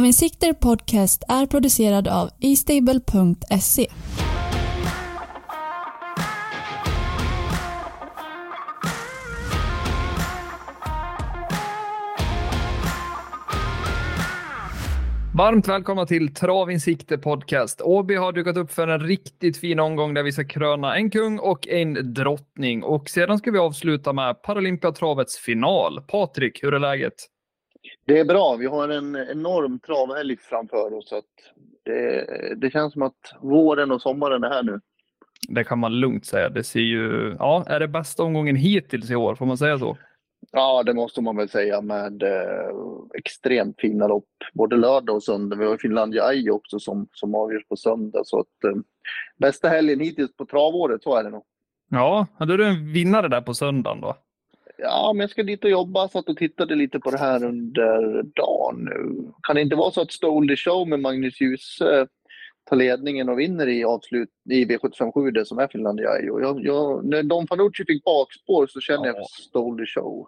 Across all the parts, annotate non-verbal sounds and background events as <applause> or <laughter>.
Travinsikter Podcast är producerad av eStable.se. Varmt välkomna till Travinsikter Podcast. Åby har dukat upp för en riktigt fin omgång där vi ska kröna en kung och en drottning. Och sedan ska vi avsluta med Paralympiatravets final. Patrik, hur är läget? Det är bra. Vi har en enorm travhelg framför oss. Så det, det känns som att våren och sommaren är här nu. Det kan man lugnt säga. Det ser ju, ja, är det bästa omgången hittills i år? Får man säga så? Ja, det måste man väl säga med eh, extremt fina lopp. Både lördag och söndag. Vi har Finlandia Ai också som, som avgörs på söndag. Så att, eh, bästa helgen hittills på travåret, så är det nog. Ja, då är du en vinnare där på söndagen då. Ja, men jag ska dit och jobba. Satt och tittade lite på det här under dagen nu. Kan det inte vara så att Stole the Show med Magnus Djuse tar ledningen och vinner i avslut i V757 det som är Finlandia Ai? Och jag, jag, när Don Fanucci fick bakspår så känner Ja. jag Stole the Show.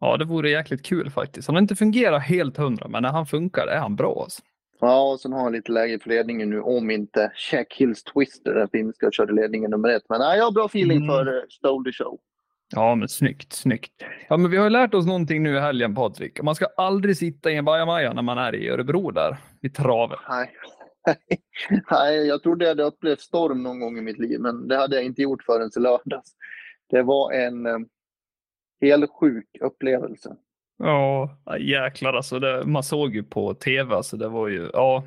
Ja, det vore jäkligt kul faktiskt. Han har inte fungerat helt hundra, men när han funkar är han bra. Alltså. Ja, och sen har han lite läge för ledningen nu om inte Jack Hills Twister, den finska, körde ledningen nummer ett. Men nej, jag har bra feeling Mm. för uh, Stole the Show. Ja, men snyggt, snyggt. Ja, men vi har ju lärt oss någonting nu i helgen, Patrik. Man ska aldrig sitta i en bajamaja när man är i Örebro där, vid travet. Nej. <laughs> nej, jag trodde jag hade upplevt storm någon gång i mitt liv, men det hade jag inte gjort förrän i lördags. Det var en uh, helt sjuk upplevelse. Ja, jäklar alltså. Det, man såg ju på tv, så det var ju, ja.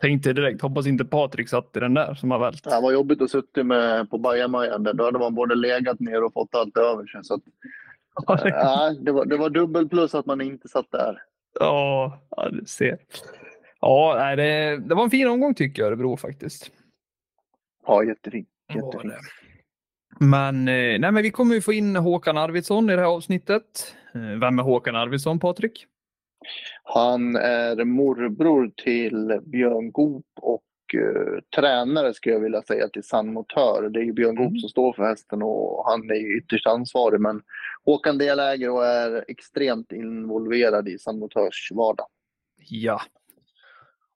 Tänkte direkt, hoppas inte Patrik satt i den där som har vält. Det var jobbigt att sitta med på bajamajan. Då hade man både legat ner och fått allt över sig. Så att, ja, det, var, det var dubbel plus att man inte satt där. Ja, ja, du ser. Ja, det, det var en fin omgång tycker jag, Örebro faktiskt. Ja. Det jättefint. det. Men, eh, nej, men vi kommer ju få in Håkan Arvidsson i det här avsnittet. Eh, Vem är Håkan Arvidsson, Patrik? Han är morbror till Björn Goop och eh, tränare skulle jag vilja säga till San Motör. Det är ju Björn Goop Mm. som står för hästen och han är ju ytterst ansvarig. Men Håkan deläger och är extremt involverad i San Motörs vardag. Ja.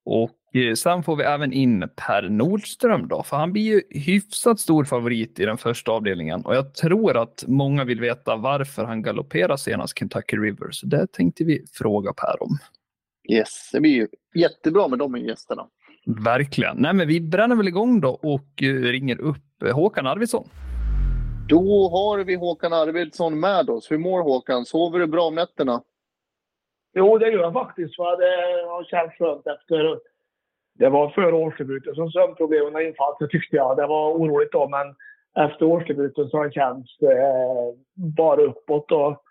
Och sen får vi även in Per Nordström då, för han blir ju hyfsat stor favorit i den första avdelningen. Och jag tror att många vill veta varför han galopperar senast Kentucky River. Så det tänkte vi fråga Per om. Yes, det blir ju jättebra med de gästerna. Verkligen. Nej, men vi bränner väl igång då och eh, ringer upp eh, Håkan Arvidsson. Då har vi Håkan Arvidsson med oss. Hur mår Håkan? Sover du bra om nätterna? Jo, det gör jag faktiskt. Va? Det har känts skönt efter... Det var före årsdebuten som sömnproblemen infann sig tyckte jag. Det var oroligt då, men efter årsdebuten så har det känts eh, bara uppåt och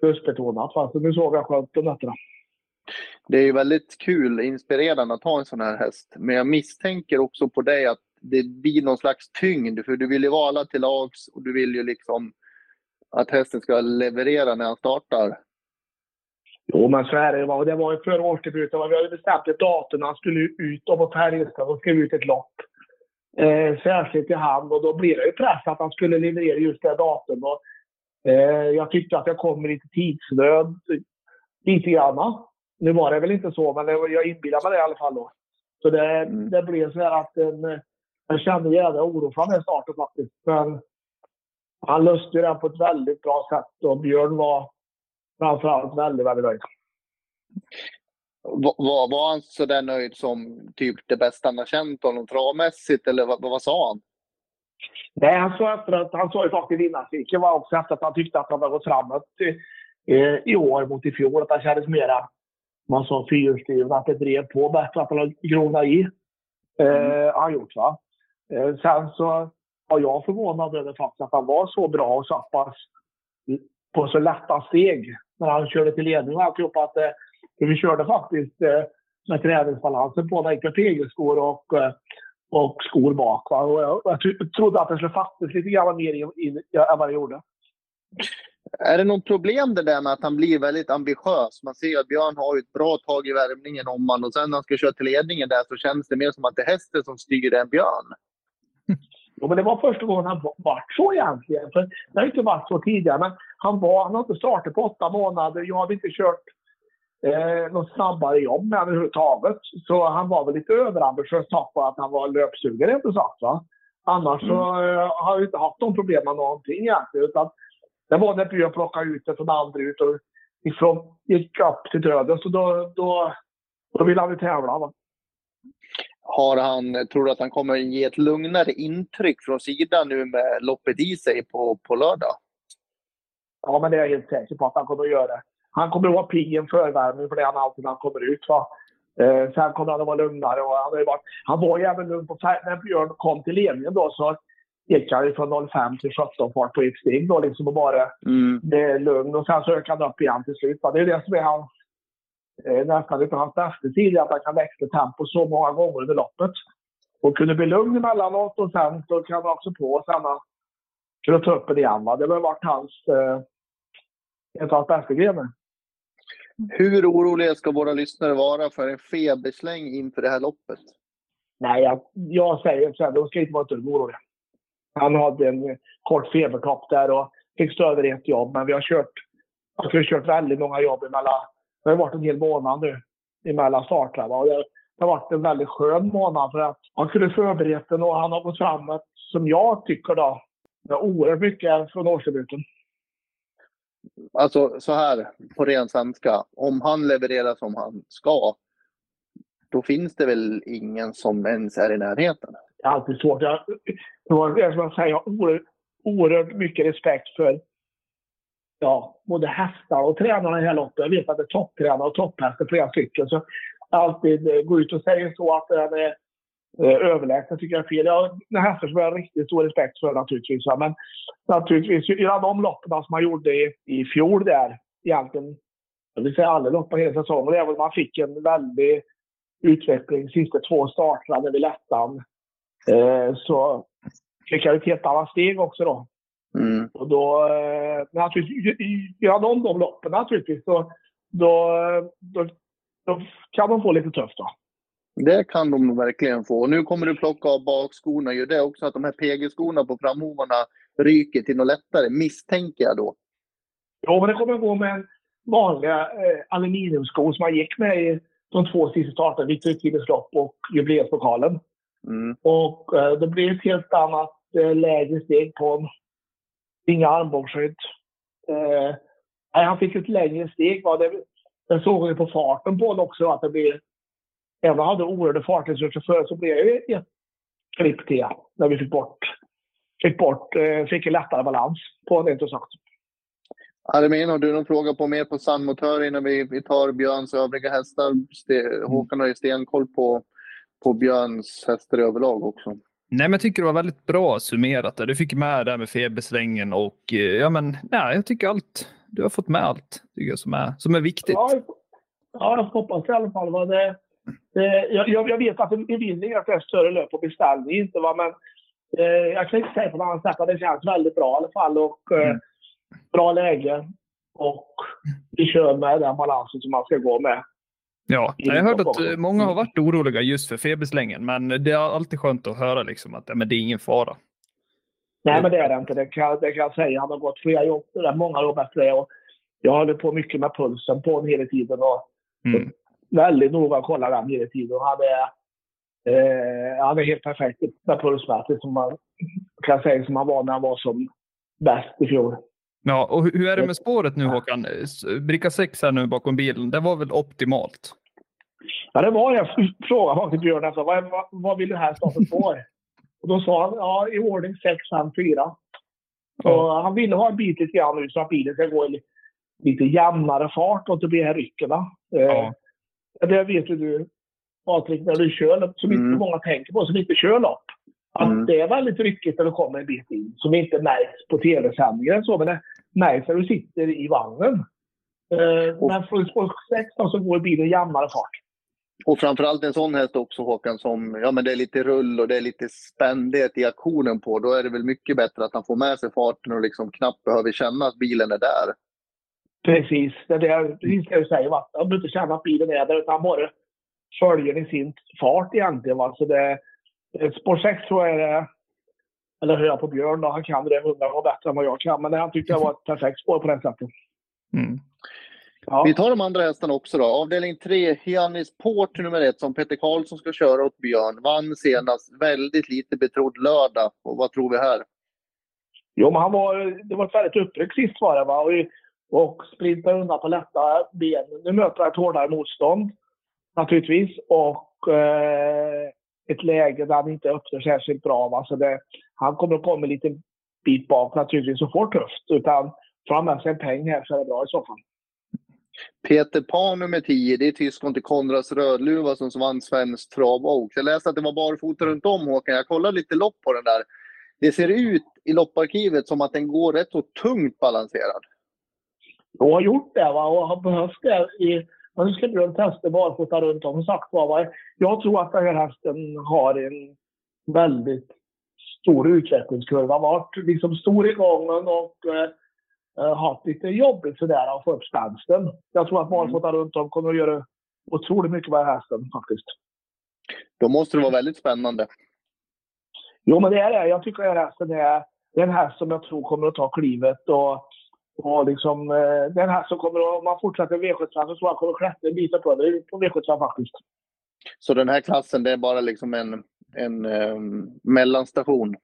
plusbetonat. Så nu sover jag skönt om nätterna. Det är ju väldigt kul, inspirerande att ha en sån här häst. Men jag misstänker också på dig att det blir någon slags tyngd. För du vill ju vara alla till lags och du vill ju liksom att hästen ska leverera när han startar. Jo, men så är det. Och Det var ju förra årsdebuten. Vi hade bestämt ett datum när han skulle ut och på Färjestad och skrev ut ett lopp. Eh, särskilt i hand och då blir det ju press att han skulle leverera just det datumet. Eh, jag tyckte att jag kom med lite tidsnöd. Lite grann. Nu var det väl inte så, men det, jag inbillade mig det i alla fall då. Så det, det blev så här att en, jag kände jävla oro för den starten faktiskt. Men han löste ju den på ett väldigt bra sätt och Björn var framförallt väldigt, väldigt nöjd. Var, var, han så där nöjd som typ det bästa han har känt honom travmässigt eller vad, vad sa han? Nej, han sa efter att han sa ju faktiskt i vinnarcirkeln var också efter att han tyckte att han hade gått framåt eh, i år mot i fjol. Att han kändes mera, man sa fyrhjulsdriven, att det drev på bättre, att han hade gronat i. Eh, har han gjort va. Eh, sen så var jag förvånad över faktiskt att han var så bra och så pass på så lätta steg när han körde till ledning och alltihopa. Att, eh, för vi körde faktiskt eh, med träningsbalansen på. Med tegelskor och eh, och skor bak. Va? Och jag, jag tro- trodde att det skulle fattas lite grann mer in, in, än vad det gjorde. Är det något problem det där med att han blir väldigt ambitiös? Man ser ju att Björn har ett bra tag i värmningen om man och sen när han ska köra till ledningen där så känns det mer som att det är hästen som styr än Björn. Jo, men det var första gången han va- vart så egentligen. För det har inte varit så tidigare. Men han, var, han har inte startat på åtta månader. Jag hade inte kört eh, något snabbare jobb med överhuvudtaget. Så han var väl lite överambitiös tack på att han var löpsugare inte sagt va. Annars mm. så eh, har jag inte haft de problemen med någonting egentligen. Utan det var när Björn plockade ut det från andra ut och ifrån, gick upp till döden. Så då, då, då ville han ju tävla. Va? Har han, tror du att han kommer ge ett lugnare intryck från sidan nu med loppet i sig på, på lördag? Ja, men det är jag helt säker på att han kommer att göra. Han kommer att vara pigg i en förvärmning för det är han alltid när han kommer ut. Va? Eh, sen kommer han att vara lugnare. Och han, har varit, han var ju även lugn på När Björn kom till ledningen då så gick han från 05 till 17 fart på ett steg då liksom och bara mm. det lugn. Och sen så ökade han upp igen till slut. Va? Det är det som är hans eh, nästan lite hans bästa tid, att han kan växla tempo så många gånger under loppet. Och kunde bli lugn emellanåt och sen så kan han också på och sen kunna ta upp det igen. Va? Det har varit hans, eh, bästa grejer. Hur oroliga ska våra lyssnare vara för en febersläng inför det här loppet? Nej, jag, jag säger så här, de ska inte vara ett dugg oroliga. Han hade en kort febertopp där och fick stå över ett jobb, men vi har kört, alltså vi har kört väldigt många jobb emellan. Det har varit en hel månad nu emellan starterna. Och det, det har varit en väldigt skön månad för att han kunde förberett den och han har gått framåt, som jag tycker då, oerhört mycket från årsdebuten alltså så här på ren svenska, om han levererar som han ska, då finns det väl ingen som ens är i närheten? Det är alltid svårt. Jag, jag, jag säga, jag har oerhört, oerhört mycket respekt för ja, både hästar och tränarna i det här loppet. Jag vet att det är topptränare och topphästar, flera stycken. Så alltid eh, gå ut och säga så att den är eh, överlägsen tycker jag är fel. Jag har hästar som jag har riktigt stor respekt för naturligtvis. Men naturligtvis, i de loppen som man gjorde i, i fjol där, egentligen, jag vill säga alla lopp hela säsongen, är väl man fick en väldig utveckling sista två starterna när vi lättade. Eh, så fick jag ett helt annat steg också då. Mm. Och då, eh, naturligtvis, göra de, de loppen naturligtvis, så då, då, då kan man få lite tufft då. Det kan de verkligen få. Och nu kommer du plocka av bakskorna. Gör det också att de här PG-skorna på framhovarna ryker till något lättare, misstänker jag då? Ja, men det kommer gå med vanliga eh, aluminiumskor som man gick med i de två sista starterna, Victor lopp och jubileumspokalen. Mm. Och eh, det blir ett helt annat eh, lägre steg på en, inga armbågsskydd. Eh, han fick ett längre steg. Va? Det, det såg vi på farten på det också, att det blir Även om han hade oerhörda fartresurser förut så blev det ett klipp till när vi fick bort, fick bort, eh, fick en lättare balans på det inte sagt. Armin, har du någon fråga på mer på Sandmotör innan vi, vi tar Björns övriga hästar? Ste, Håkan har ju stenkoll på, på Björns hästar överlag också. Nej, men jag tycker det var väldigt bra summerat. Där. Du fick med det här med febersvängen och eh, ja, men nej, jag tycker allt. Du har fått med allt tycker jag, som, är, som är viktigt. Ja, ja jag hoppas i alla fall. Det, jag, jag, vet att det vinner är större löp på beställning, inte va? men eh, jag kan inte säga på något annat sätt att det känns väldigt bra i alla fall. Och, eh, mm. Bra läge och vi kör med den balansen som man ska gå med. Ja, jag har hört att många har varit oroliga just för feberslängen, men det är alltid skönt att höra liksom att men det är ingen fara. Nej, men det är det inte. Det kan, det kan jag säga. Han har gått flera jobb, många jobb efter det. Och jag håller på mycket med pulsen på honom hela tiden. Och, mm väldigt noga och kollar den hela tiden. Han är, eh, han är helt perfekt med pulsmätning som man kan säga som han var när han var som bäst i fjol. Ja, och hur är det med spåret nu Håkan? Bricka 6 här nu bakom bilen, det var väl optimalt? Ja, det var Jag frågade faktiskt Björn efter, vad, vad, vill du här stå för spår? Och då sa han, ja i ordning 6, 5, 4. Ja. han ville ha en bit lite grann nu så att bilen ska gå i lite jämnare fart och inte bli här rycken. Ja. Det vet ju du, Patrik, när du kör lopp som mm. inte många tänker på, som inte kör lopp. Att mm. det är väldigt ryckigt när du kommer en bit in, som inte märks på tv-sändningen så, men det märks när du sitter i vagnen. Eh, och, men från spår 16 så går bilen jämnare fart. Och framförallt en sån häst också Håkan som, ja men det är lite rull och det är lite spändhet i aktionen på. Då är det väl mycket bättre att han får med sig farten och liksom knappt behöver känna att bilen är där. Precis, det är precis det du säger. Va? Han behöver inte känna att bilen är där utan bara följer i sin fart egentligen. Va? Så det, spår 6 tror jag är det, eller hör jag på Björn då, han kan det hundra gånger bättre än vad jag kan. Men han tyckte det var ett perfekt spår på det sättet. Mm. Ja. Vi tar de andra hästarna också då. Avdelning 3, Hianis Port nummer ett som Peter Karlsson ska köra åt Björn. Vann senast. Väldigt lite betrodd lördag. Och vad tror vi här? Jo, men han var, det var ett väldigt uppryck sist var det va? Och, och sprintar undan på lätta ben. Nu möter han ett hårdare motstånd naturligtvis. Och eh, ett läge där han inte öppnar särskilt bra. Va? Så det, han kommer att komma lite bit bak naturligtvis och får tufft. Utan får han med sig en peng här så är det bra i så fall. Peter Pan nummer 10, det är tyskon till Konrads Rödluva som vann Svenskt Trav Jag läste att det var barfota runt om Håkan. Jag kollade lite lopp på den där. Det ser ut i lopparkivet som att den går rätt så tungt balanserad. Jag har gjort det va? och har behövt det i men ska Björn testa barfota runt om. Sagt var, jag tror att den här hästen har en väldigt stor utvecklingskurva. Varit liksom stor i gången och eh, haft lite jobbigt sådär att få upp spänsten. Jag tror att barfota mm. runt om kommer att göra otroligt mycket med hästen faktiskt. Då måste det vara väldigt spännande. Jo, men det är det. Jag tycker att hästen är, det är en häst som jag tror kommer att ta klivet. Och och liksom, eh, den här som kommer om man fortsätter V75 så tror jag kommer klättra en bit på det på V75 faktiskt. Så den här klassen det är bara liksom en, en um, mellanstation?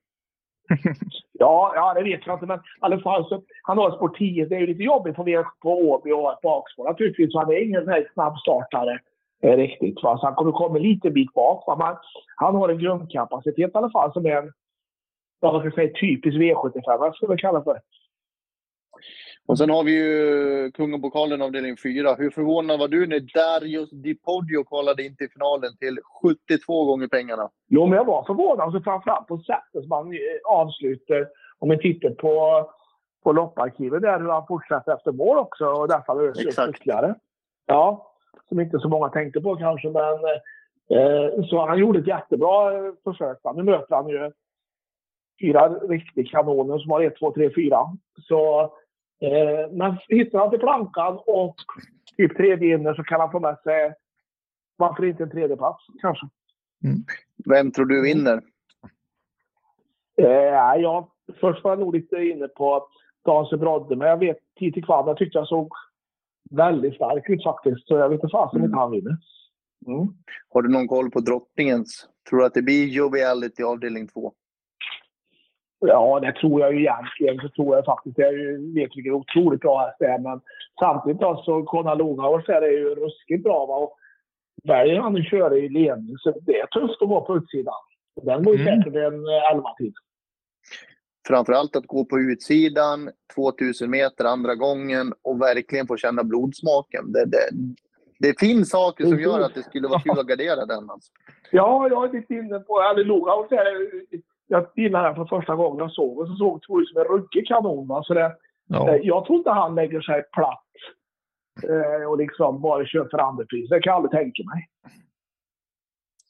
<laughs> ja, ja, det vet jag inte. Men i alla fall så, han har spår 10. Det är ju lite jobbigt på, på Åby och ett bakspår naturligtvis. Så han är ingen här snabbstartare eh, riktigt. Va? Så han kommer komma lite bit bak. Va? Men han har en grundkapacitet i alla fall som är en, vad ska jag säga, typisk V75. Vad ska vi kalla för? Och sen har vi ju Kungapokalen avdelning 4. Hur förvånad var du när Darius Di Poggio kvalade in till finalen till 72 gånger pengarna? Jo, men jag var förvånad. Alltså, framförallt på sättet som han avslutar. Om vi tittar på, på lopparkivet där, hur han fortsätter efter mål också och därför ökar ytterligare. Ja, som inte så många tänkte på kanske, men eh, så han gjorde ett jättebra eh, försök. Nu möter han ju fyra riktiga kanoner som har 1, 2, 3, 4. Så Eh, men hittar han till plankan och typ tredje inner så kan han få med sig, varför inte en tredje plats kanske. Mm. Vem tror du vinner? Eh, ja, först var jag nog lite inne på Dance Brodde, men jag vet Titi Kvad, jag tyckte jag såg väldigt stark ut faktiskt. Så jag vet inte fasen mm. inte han vinner. Mm. Har du någon koll på drottningens? Tror du att det blir Joviality avdelning 2? Ja, det tror jag ju egentligen. Så tror jag faktiskt. Jag vet vilken otroligt bra häst det är. Men samtidigt då, så Konna Longaås är det ju ruskigt bra. Va? Och väljer han att köra i ledning så det är tufft att vara på utsidan. Den går ju mm. säkert en 11-tid. Framförallt att gå på utsidan, 2000 meter andra gången och verkligen få känna blodsmaken. Det, det, det finns saker som gör att det skulle vara kul att gardera den. Alltså. Ja, jag är lite inne på... Eller Longaås jag gillar den från första gången jag såg den. Så såg det ut som en ruggig kanon. Va? Så det, ja. Eh, jag tror inte han lägger sig platt eh, och liksom bara kör för andrepris. Det kan jag aldrig tänka mig.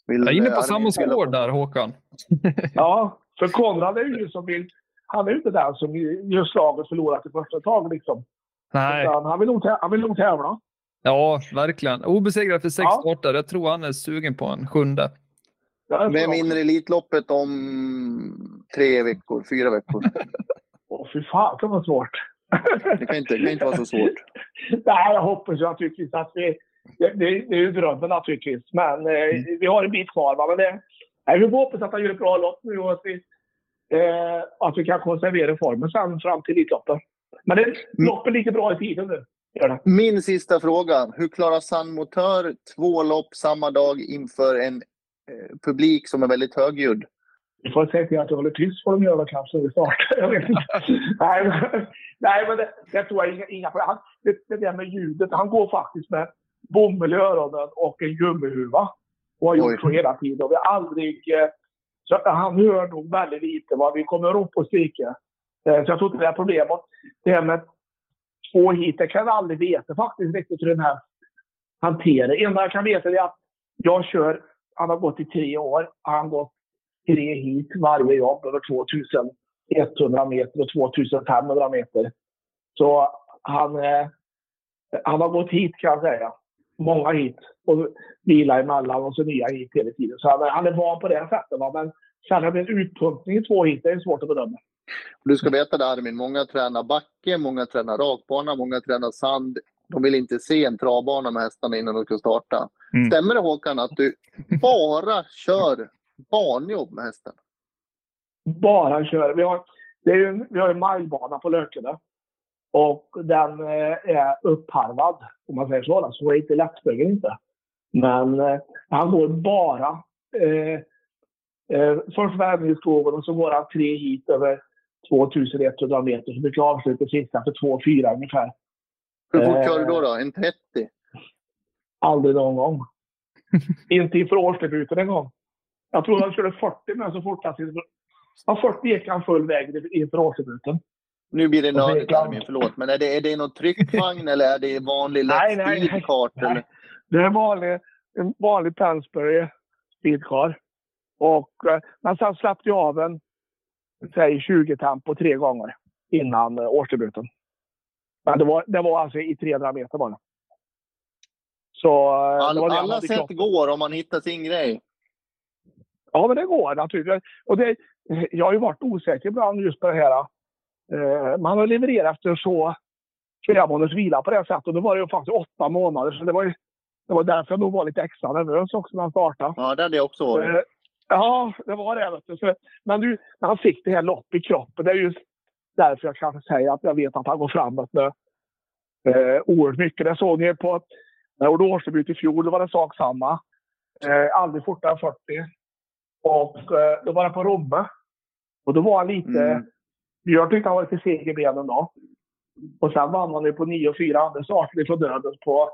jag är inne på samma spår där, Håkan. <laughs> ja, för Konrad är ju som vill... Han är ju inte den som gör slag och förlorar till första tag liksom. Nej. Utan han vill nog, han vill nog tävla. Ja, verkligen. Obesegrad för sex ja. starter. Jag tror han är sugen på en sjunde. Vem vinner Elitloppet om tre veckor, fyra veckor? <laughs> Åh, fy fan, var svårt. det kan inte, det kan inte vara så svårt. <laughs> Nej, jag hoppas ju naturligtvis att vi... Det, det, är ju drömmen naturligtvis, men eh, mm. vi har en bit kvar. Va? Men det, nej, vi får hoppas att han gör ett bra lopp nu och att vi, eh, att vi kan konservera formen sen fram till Elitloppet. Men det, mm. loppet ligger bra i tiden nu. Min sista fråga. Hur klarar San Motör två lopp samma dag inför en publik som är väldigt högljudd. Du får säga att du håller tyst får de göra kanske vid start. <laughs> Jag vet inte. nej, men, nej, men det, det tror jag inga, inga han, det, det där med ljudet. Han går faktiskt med bomull i öronen och en gummihuva. Och har gjort så hela tiden. Och vi har aldrig... Eh, så han hör nog väldigt lite vad vi kommer ropa och skrika. Eh, så jag tror inte det är problemet. Det här med två hit, det kan jag aldrig veta faktiskt riktigt hur den här hanterar. Det enda jag kan veta är att jag kör han har gått i tre år. Han har gått tre hit varje jobb över 2100 meter och 2500 meter. Så han, eh, han har gått hit kan jag säga. Många hit och vila emellan och så nya hit hela tiden. Så han, han är van på det sättet. Va? Men sen har det en utpumpning i två hit. Det är svårt att bedöma. Du ska veta det Armin, många tränar backe, många tränar rakbana, många tränar sand. De vill inte se en travbana med hästarna innan de ska starta. Mm. Stämmer det Håkan att du bara kör banjobb med hästen? Bara kör. Vi har, det är ju vi har en milebana på Lökene. Och den eh, är uppharvad, om man säger så. då. Så är inte lättspögen inte. Men eh, han går bara eh, eh, först värmning i skogen och så går han tre hit över 2100 meter. Så brukar avsluta sista för 2-4 ungefär. Hur fort Eh. kör du då? då? En 30? Aldrig någon gång. <laughs> inte inför årsdebuten en gång. Jag tror han körde 40 med så fort han Ja, 40 gick han full väg inför årsdebuten. Nu blir det nördigt Armin, förlåt. Men är det, är det någon tryckvagn <laughs> eller är det vanlig lätt eller? Det är en vanlig, en vanlig Pensbury speedcar. Och, eh, men sen släppte jag av en, säg 20 tempo tre gånger innan eh, årsdebuten. Men det var, det var alltså i 300 meter bara. Så eh, All, han alla sätt går om man hittar sin grej. Ja, men det går naturligtvis. Och det, jag har ju varit osäker ibland just på det här. Eh, man har levererat efter så flera månaders vila på det här sättet. Och då var det ju faktiskt åtta månader. Så det var, ju, det var därför jag nog var lite extra nervös också när han startade. Ja, det hade jag också varit. Eh, Ja, det var det. Vet du. Så, men du, när han fick det här lopp i kroppen, det är just därför jag kanske säger att jag vet att han går framåt nu. Eh, oerhört mycket. Det såg ni på när jag gjorde årsdebut i fjol, då var det sak samma. Eh, aldrig fortare än 40. Och eh, då var det på Romme. Och då var han lite... Mm. Jag tyckte han var lite seg i benen då. Och sen vann han ju på 9 och 4 andra starter ifrån döden på,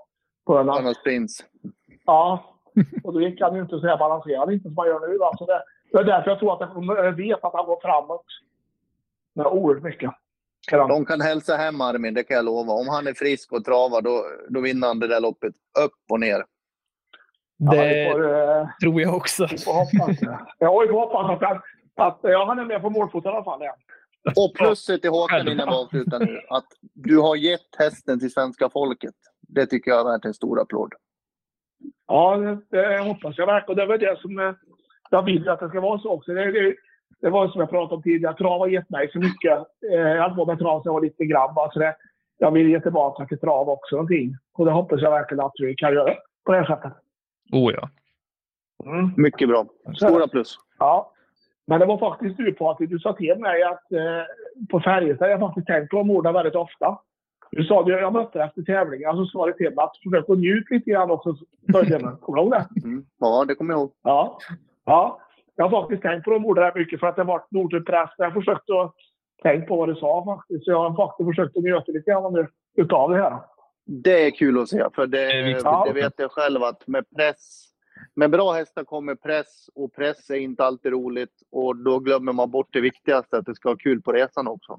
på en Annars prins. Ja, och då gick han ju inte så här balanserad inte som han gör nu. Då. Så det, det är därför jag tror att jag vet att han går framåt. Men oerhört mycket. Kan. De kan hälsa hem Armin, det kan jag lova. Om han är frisk och travar, då, då vinner han det där loppet upp och ner. Ja, Det får, eh, tror jag också. vi får hoppas. Ja, vi får hoppas att, han, att ja, han är med på målfoten i alla fall. Ja. Och plusset till Håkan innan vi avslutar nu, att du har gett hästen till svenska folket. Det tycker jag är värt en stor applåd. Ja, det, det hoppas jag verkligen. Och det väl det som eh, jag vill att det ska vara så också. Det, det, det var som jag pratade om tidigare. Trav har gett mig så mycket. Eh, jag har på med trav sedan jag var lite grabb. Alltså det, jag vill ge tillbaka till trav också någonting. Och det hoppas jag verkligen att vi kan göra på det här sättet. Oh ja. Mm. Mycket bra. Stora plus. Ja. Men det var faktiskt du Patrik, du sa till mig att eh, på Färjestad, jag har faktiskt tänkt på de orden väldigt ofta. Du sa, jag mötte dig efter tävlingen, så sa du till mig att försök att njuta lite grann också. Kommer du ihåg det? Mm. Ja, det kommer jag ihåg. Ja. ja. Jag har faktiskt tänkt på de orden här mycket för att det varit Nordutpress. Jag har försökt att tänka på vad du sa faktiskt. Så jag har faktiskt försökt att njuta lite grann nu utav det här. Det är kul att se, för det, Det vet jag själv att med press, med bra hästar kommer press och press är inte alltid roligt och då glömmer man bort det viktigaste, att det ska ha kul på resan också.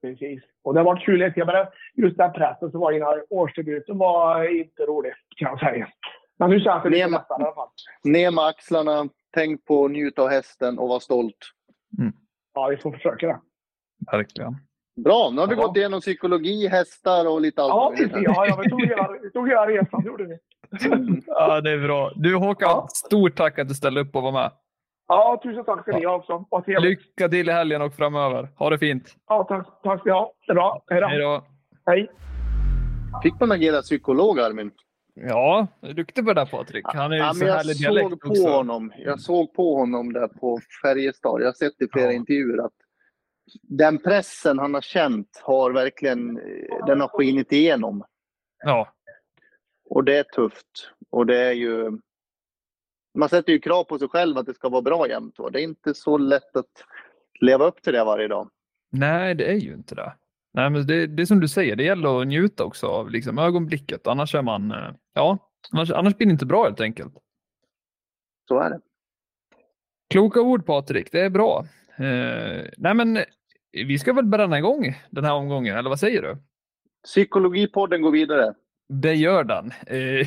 Precis. Och det har varit kul. Jag menar, just den pressen som var innan årsdebuten var inte rolig, kan jag säga. Men nu känns det lite lättare i alla fall. Ner med axlarna, tänk på att njuta av hästen och vara stolt. Ja, vi får försöka det. Verkligen. Bra, nu har vi Ja. gått igenom psykologi, hästar och lite allt. Ja, precis. Ja, ja, vi tog hela, vi tog hela resan, det gjorde vi. Ja, det är bra. Du Håkan, Ja. stort tack att du ställde upp och var med. Ja, tusen tack ska ni ha också. Lycka till i helgen och framöver. Ha det fint. Ja, tack, tack ska ni ha. Det är bra. Hej då. Hej. Fick man agera psykolog, Armin? Ja, du är duktig på det där Patrik. Han är Ja, så jag härlig dialekt såg på också. honom. Jag såg på honom där på Färjestad. Jag har sett i flera Ja. intervjuer att den pressen han har känt har verkligen den har skinit igenom. Ja, Och det är tufft. Och det är ju... Man sätter ju krav på sig själv att det ska vara bra jämt. Det är inte så lätt att leva upp till det varje dag. nej, det är ju inte det. Nej, men det, det är som du säger, det gäller att njuta också av liksom, ögonblicket. Annars är man, eh, ja, annars, annars blir det inte bra helt enkelt. Så är det. Kloka ord Patrik, det är bra. Eh, nej, men vi ska väl bränna igång den här omgången, eller vad säger du? Psykologipodden går vidare. Det gör den. Eh, <laughs>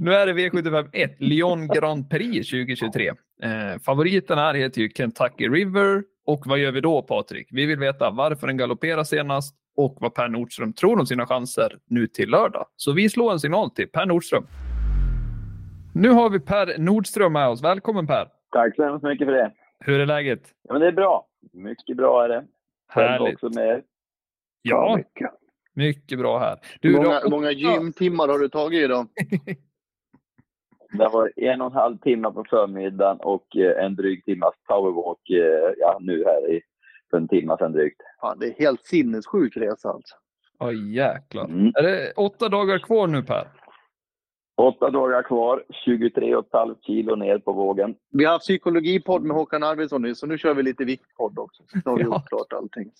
nu är det V751 Lyon Grand Prix 2023. Eh, favoriten här heter ju Kentucky River. Och vad gör vi då Patrik? Vi vill veta varför den galopperar senast och vad Per Nordström tror om sina chanser nu till lördag. Så vi slår en signal till Per Nordström. Nu har vi Per Nordström med oss. Välkommen Per! Tack så hemskt mycket för det. Hur är läget? Ja, men det är bra. Mycket bra är det. Själv Härligt. också med er. Ja, mycket. Mycket bra här. Du, många, då... många gymtimmar har du tagit idag? <laughs> Det var en och en halv timme på förmiddagen och eh, en dryg timmas powerwalk eh, ja, nu här i, för en timme sedan drygt. Fan, det är helt sinnessjuk resa alltså. Ja, jäklar. Mm. Är det åtta dagar kvar nu Per? Åtta dagar kvar, 23,5 kilo ner på vågen. Vi har haft psykologipodd med Håkan Arvidsson nu, så nu kör vi lite viktpodd också. Så har vi <laughs> ja. gjort klart allting.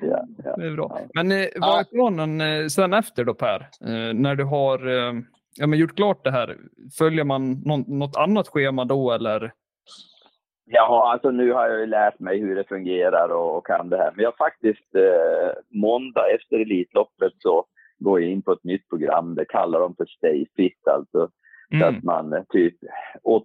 Ja, ja. Det är bra. Men eh, vad är planen eh, sen efter då Per? Eh, när du har eh, ja, men gjort klart det här, följer man någon, något annat schema då eller? Ja, alltså nu har jag ju lärt mig hur det fungerar och, och kan det här. Men jag faktiskt eh, måndag efter Elitloppet så går jag in på ett nytt program. Det kallar de för Stay Fit alltså. Mm. Så att man eh, typ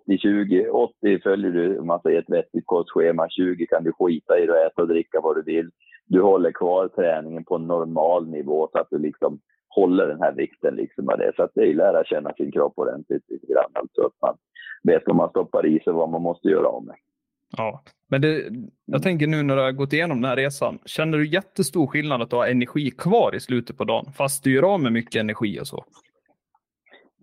80-20, 80 följer du om man säger ett vettigt kostschema, 20 kan du skita i att äta och dricka vad du vill. Du håller kvar träningen på normal nivå så att du liksom håller den här vikten. Liksom det. Så att det är lära känna sin kropp ordentligt lite grann. Alltså att man vet vad man stoppar i sig och vad man måste göra av med. Ja, men det, jag tänker nu när du har gått igenom den här resan. Känner du jättestor skillnad att du har energi kvar i slutet på dagen fast du gör av med mycket energi och så?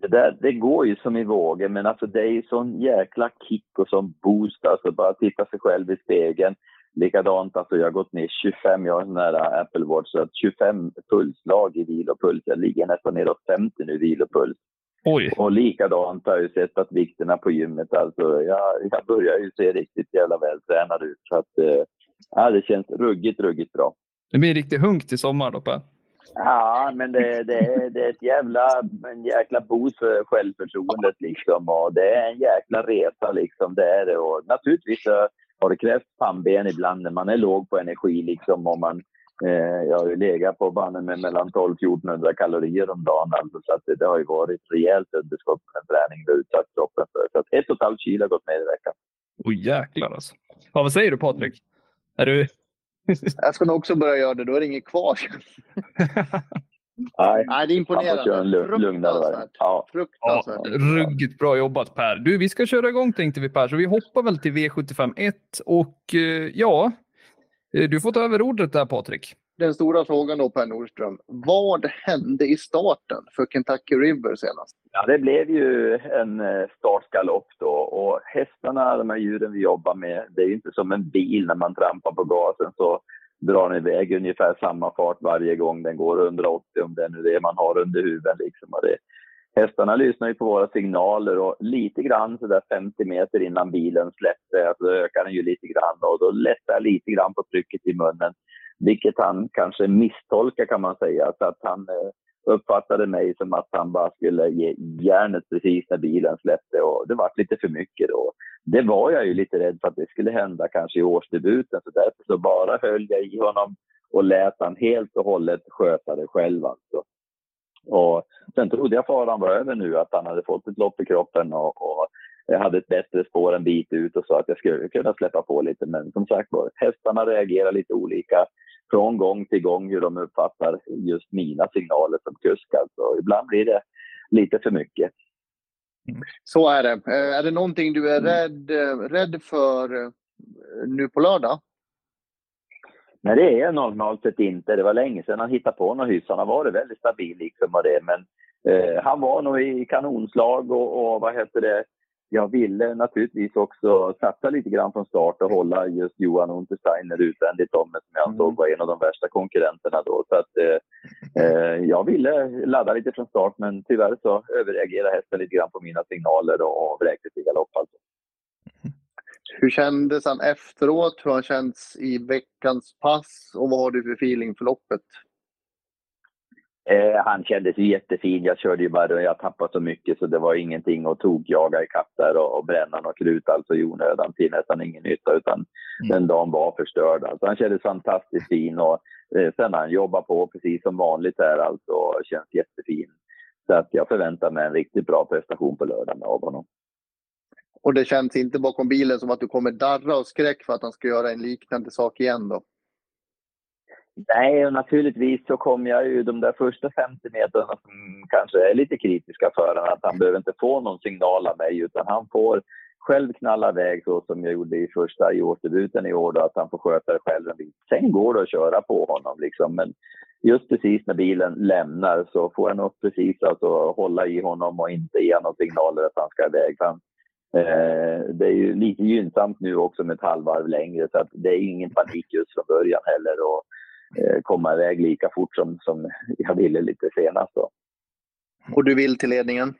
Det, där, det går ju som i vågor, men alltså det är ju sån jäkla kick och sån boost. Alltså bara titta sig själv i spegeln. Likadant, alltså jag har gått ner 25, jag har en här Apple Watch, så 25 pulsslag i vilopuls. Jag ligger nästan neråt 50 nu i vilopuls. Oj. Och likadant har jag sett att vikterna på gymmet, alltså jag, jag börjar ju se riktigt jävla vältränad ut. Så att, eh, ja, det känns ruggigt, ruggigt bra. Det blir riktigt hunk till sommar då Per? Ja, men det, det, det är ett jävla, en jäkla boost för självförtroendet liksom. Och det är en jäkla resa liksom, det är det. Och naturligtvis har det krävts pannben ibland när man är låg på energi liksom. Och man, eh, jag har ju legat på banan med mellan 12-1400 kalorier om dagen. Alltså, så att det, det har ju varit rejält underskott på den träning vi utsatt kroppen för. Så att ett och ett halvt kilo har gått ner i veckan. Oj oh, jäklar alltså. Ja, vad säger du Patrik? Är du... jag ska nog också börja göra det, då är det inget kvar. <laughs> Nej, Nej, det är imponerande. Fruktansvärt. Ja. Fruktansvärt. Ja, ruggigt bra jobbat Per. Du, vi ska köra igång tänkte vi Per, så vi hoppar väl till V751 och eh, ja, eh, du får ta över ordet där Patrik. Den stora frågan då Per Nordström. Vad hände i starten för Kentucky River senast? Ja, det blev ju en eh, startgalopp då och hästarna, de här djuren vi jobbar med, det är ju inte som en bil när man trampar på gasen så drar den iväg ungefär samma fart varje gång den går 180 om det är nu det man har under huven. Liksom. Och det, hästarna lyssnar ju på våra signaler och lite grann så där 50 meter innan bilen släpper, alltså ökar den ju lite grann och då lättar lite grann på trycket i munnen. Vilket han kanske misstolkar kan man säga, så att han eh, uppfattade mig som att han bara skulle ge järnet precis när bilen släppte och det var lite för mycket då. Det var jag ju lite rädd för att det skulle hända kanske i årsdebuten så därför så bara höll jag i honom och lät han helt och hållet sköta det själv alltså. Och sen trodde jag faran var över nu, att han hade fått ett lopp i kroppen och, och jag hade ett bättre spår en bit ut och sa att jag skulle kunna släppa på lite. Men som sagt var, hästarna reagerar lite olika från gång till gång hur de uppfattar just mina signaler som kusk. Alltså, ibland blir det lite för mycket. Mm. Så är det. Eh, är det någonting du är mm. rädd, eh, rädd för eh, nu på lördag? Nej, det är jag normalt sett inte. Det var länge sedan han hittade på något hyss. Han har varit väldigt stabil liksom och det. Men eh, han var nog i kanonslag och, och vad heter det, jag ville naturligtvis också satsa lite grann från start och hålla just Johan Untersteiner utvändigt om mig som jag ansåg mm. var en av de värsta konkurrenterna då. Så att, eh, eh, jag ville ladda lite från start men tyvärr så överreagerade hästen lite grann på mina signaler och vräkte till galopp alltså. Hur kändes han efteråt? Hur har han känts i veckans pass? Och vad har du för feeling för loppet? Eh, han kändes ju jättefin. Jag körde ju bara och jag tappade så mycket så det var ingenting att tokjaga ikapp där och, och bränna något krut alltså i onödan till nästan ingen nytta utan mm. den dagen var förstörd. Alltså, han kändes fantastiskt fin och eh, sen han jobbat på precis som vanligt där alltså och känns jättefin. Så att jag förväntar mig en riktigt bra prestation på lördag av honom. Och det känns inte bakom bilen som att du kommer darra och skräck för att han ska göra en liknande sak igen då? Nej, och naturligtvis så kommer jag ju de där första 50 meterna som kanske är lite kritiska för honom, att han behöver inte få någon signal av mig utan han får själv knalla iväg så som jag gjorde i första i årsdebuten i år, då, att han får sköta det själv en bit. Sen går det att köra på honom liksom, men just precis när bilen lämnar så får jag nog precis alltså hålla i honom och inte ge några signaler att han ska iväg. Han, eh, det är ju lite gynnsamt nu också med ett halvvarv längre så att det är ingen panik just från början heller och komma iväg lika fort som, som jag ville lite senast. Då. Och du vill till ledningen?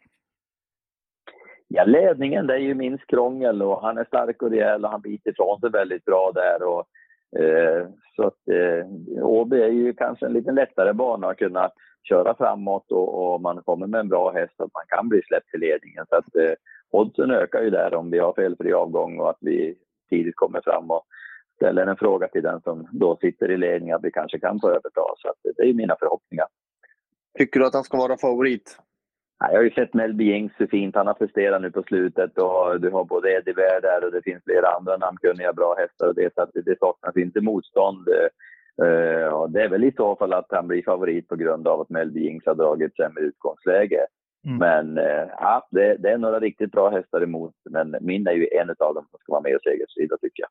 Ja, ledningen det är ju minst krångel och han är stark och rejäl och han biter ifrån sig väldigt bra där. Och, eh, så att eh, Åby är ju kanske en lite lättare bana att kunna köra framåt och, och man kommer med en bra häst att man kan bli släppt till ledningen. Så att eh, oddsen ökar ju där om vi har felfri avgång och att vi tidigt kommer fram och ställer en fråga till den som då sitter i ledningen att vi kanske kan få överta. Så att det är mina förhoppningar. Tycker du att han ska vara favorit? Jag har ju sett Melby Jings hur fint han har presterat nu på slutet och du har både Eddie Ware där och det finns flera andra namnkunniga bra hästar och det, så att det saknas inte motstånd. Uh, och det är väl i så fall att han blir favorit på grund av att Melby Jings har dragit sämre utgångsläge. Mm. Men uh, ja, det, det, är några riktigt bra hästar emot, men min är ju en av dem som ska vara med och segerstrida tycker jag.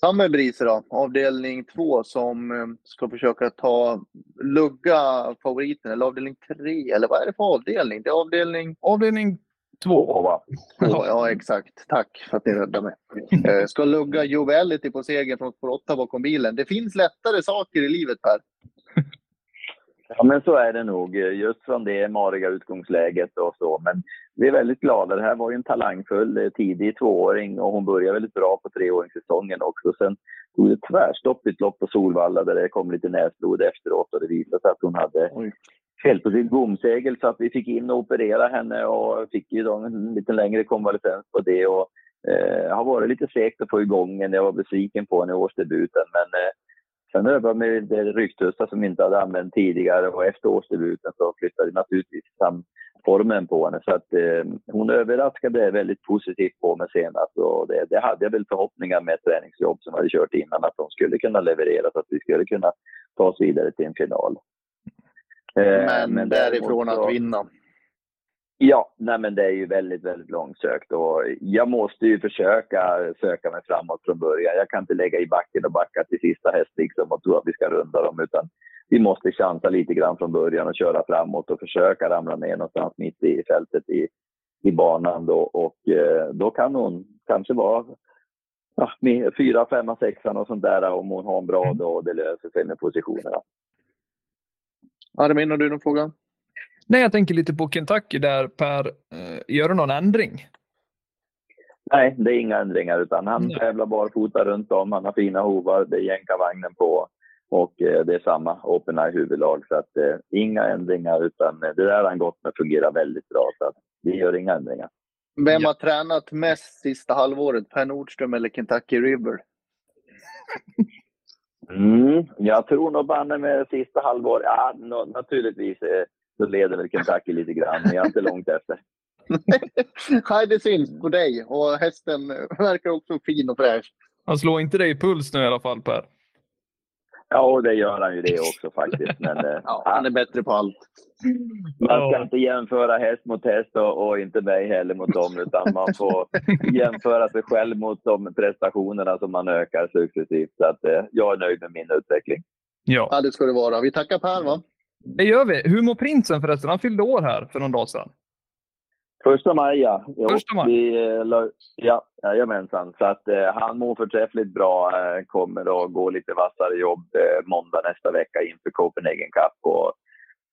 Summerbrise då, avdelning två som eh, ska försöka ta lugga favoriten, eller avdelning tre, eller vad är det för avdelning? Det är avdelning... Avdelning två, va? ja, exakt. Tack för att ni räddade mig. Eh, ska lugga Jovelity på segern från spår 8 bakom bilen. Det finns lättare saker i livet, Per. Ja, men så är det nog. Just från det mariga utgångsläget och så. Men vi är väldigt glada. Det här var ju en talangfull eh, tidig tvååring och hon började väldigt bra på treåringssäsongen också. Sen tog det tvärstopp i ett lopp på Solvalla där det kom lite näsblod efteråt och det visade sig att hon hade fel på sitt bomsegel så att vi fick in och operera henne och fick ju då en lite längre konvalescens på det. Och, eh, har varit lite segt att få igång henne. Jag var besviken på henne i årsdebuten men eh, Sen övade med det ryktussar som inte hade använt tidigare och efter årsdebuten så flyttade naturligtvis fram formen på henne. Så att eh, hon överraskade väldigt positivt på mig senast och det, det, hade jag väl förhoppningar med träningsjobb som jag hade kört innan att de skulle kunna leverera så att vi skulle kunna ta oss vidare till en final. Eh, men, men därifrån att vinna? Ja, nej men det är ju väldigt, väldigt långsökt och jag måste ju försöka söka mig framåt från början. Jag kan inte lägga i backen och backa till sista häst liksom och tro att vi ska runda dem utan vi måste chansa lite grann från början och köra framåt och försöka ramla ner någonstans mitt i fältet i, i banan då och eh, då kan hon kanske vara ja, fyra, femma, sexan och sånt där om hon har en bra dag och det löser sig med positionerna. Armin, har du någon fråga? Nej, jag tänker lite på Kentucky där Per, eh, gör du någon ändring? Nej, det är inga ändringar utan han Nej. tävlar barfota runt om. Han har fina hovar, det är jänkarvagnen på och eh, det är samma Open Eye huvudlag. Så att eh, inga ändringar utan eh, det där har han gått med fungerar väldigt bra så att vi gör inga ändringar. Vem har tränat mest sista halvåret? Per Nordström eller Kentucky River? Mm, jag tror nog banne med sista halvåret. Ja, naturligtvis eh, så leder väl Kentucky lite grann, men jag är inte långt efter. Nej, det syns på dig och hästen verkar också fin och fräsch. Han slår inte dig i puls nu i alla fall Per. Ja, det gör han ju det också faktiskt. Men, eh, <laughs> ja, han är bättre på allt. Man ska inte jämföra häst mot häst och, och, inte mig heller mot dem, utan man får <laughs> jämföra sig själv mot de prestationerna som man ökar successivt. Så att, eh, jag är nöjd med min utveckling. Ja. ja, det ska det vara. Vi tackar Per, va? Det gör vi. Hur mår prinsen förresten? Han fyllde år här för någon dag sedan. Första maj, ja. Jo, Första maj? Vi, eh, ja, jajamensan. Så att eh, han mår förträffligt bra. Eh, kommer att gå lite vassare jobb eh, måndag nästa vecka inför Copenhagen Cup. Och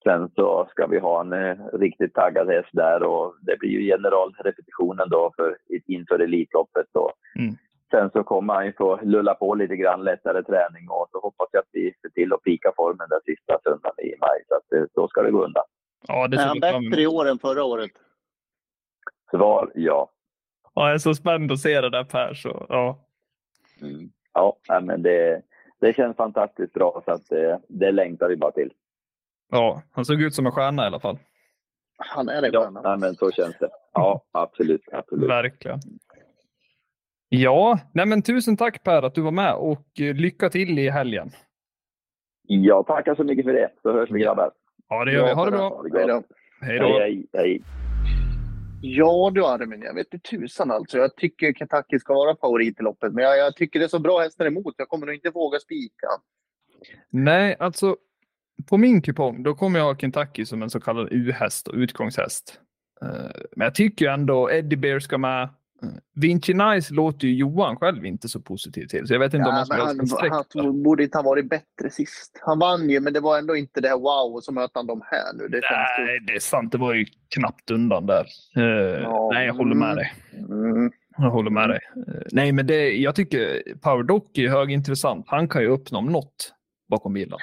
sen så ska vi ha en eh, riktigt taggad häst där och det blir ju generalrepetitionen då för, inför Elitloppet. Och, mm. Sen så kommer han ju få lulla på lite grann lättare träning och så hoppas jag att vi ser till att pika formen den sista söndagen i maj. Så att eh, då ska det gå undan. Ja, det är han bättre i år än förra året? Svar ja. Ja, jag är så spänd att se det där Per. Så, ja, mm. ja men det, det känns fantastiskt bra så att det, det längtar vi bara till. Ja, han såg ut som en stjärna i alla fall. Han är en stjärna. Ja, men så känns det. Ja, absolut. absolut. Verkligen. Ja, nej men tusen tack Per att du var med och eh, lycka till i helgen. Ja, tackar så mycket för det. Så hörs vi grabbar. Ja, det gör vi. Ha det bra. Hej då. Hej då. Hej, hej. Ja du Armin, jag vet inte tusan alltså. Jag tycker Kentucky ska vara favorit i loppet, men jag, jag tycker det är så bra hästar emot. Jag kommer nog inte våga spika. Nej, alltså på min kupong, då kommer jag ha Kentucky som en så kallad U-häst och utgångshäst. Eh, Men jag tycker ändå Eddie Bear ska med. Vinci Nice låter ju Johan själv inte så positiv till, så jag vet inte om Ja, han ska han, han borde inte ha varit bättre sist. Han vann ju, men det var ändå inte det här wow, och så möter han dem här nu. Det Nej, det är sant. Det var ju knappt undan där. Eh, Ja, nej, jag håller med mm. dig. Mm. Jag håller med dig. Eh, nej, men det, jag tycker Power Doc är högintressant. Han kan ju uppnå något bakom bilen.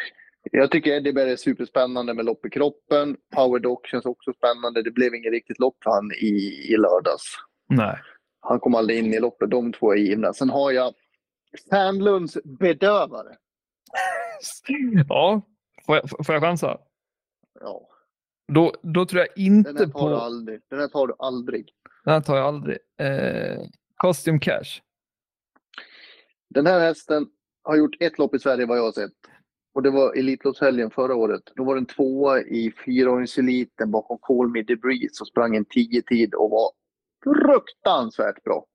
Jag tycker Eddie Berg är superspännande med lopp i kroppen. Power Doc känns också spännande. Det blev inget riktigt lopp för han i, i lördags. Nej. Han kom aldrig in i loppet. De två är givna. Sen har jag Sandlunds bedövare. <laughs> Ja, får jag, får jag chansa? Ja, Då, då tror jag den inte här tar du på... aldrig. Den här tar du aldrig. Den här tar jag aldrig. Eh, Costume Cash. Den här hästen har gjort ett lopp i Sverige vad jag har sett. Och det var Elitloppshelgen förra året. Då var den tvåa i fyraåringseliten bakom Call Me Debris och sprang en 10-tid och var fruktansvärt bra.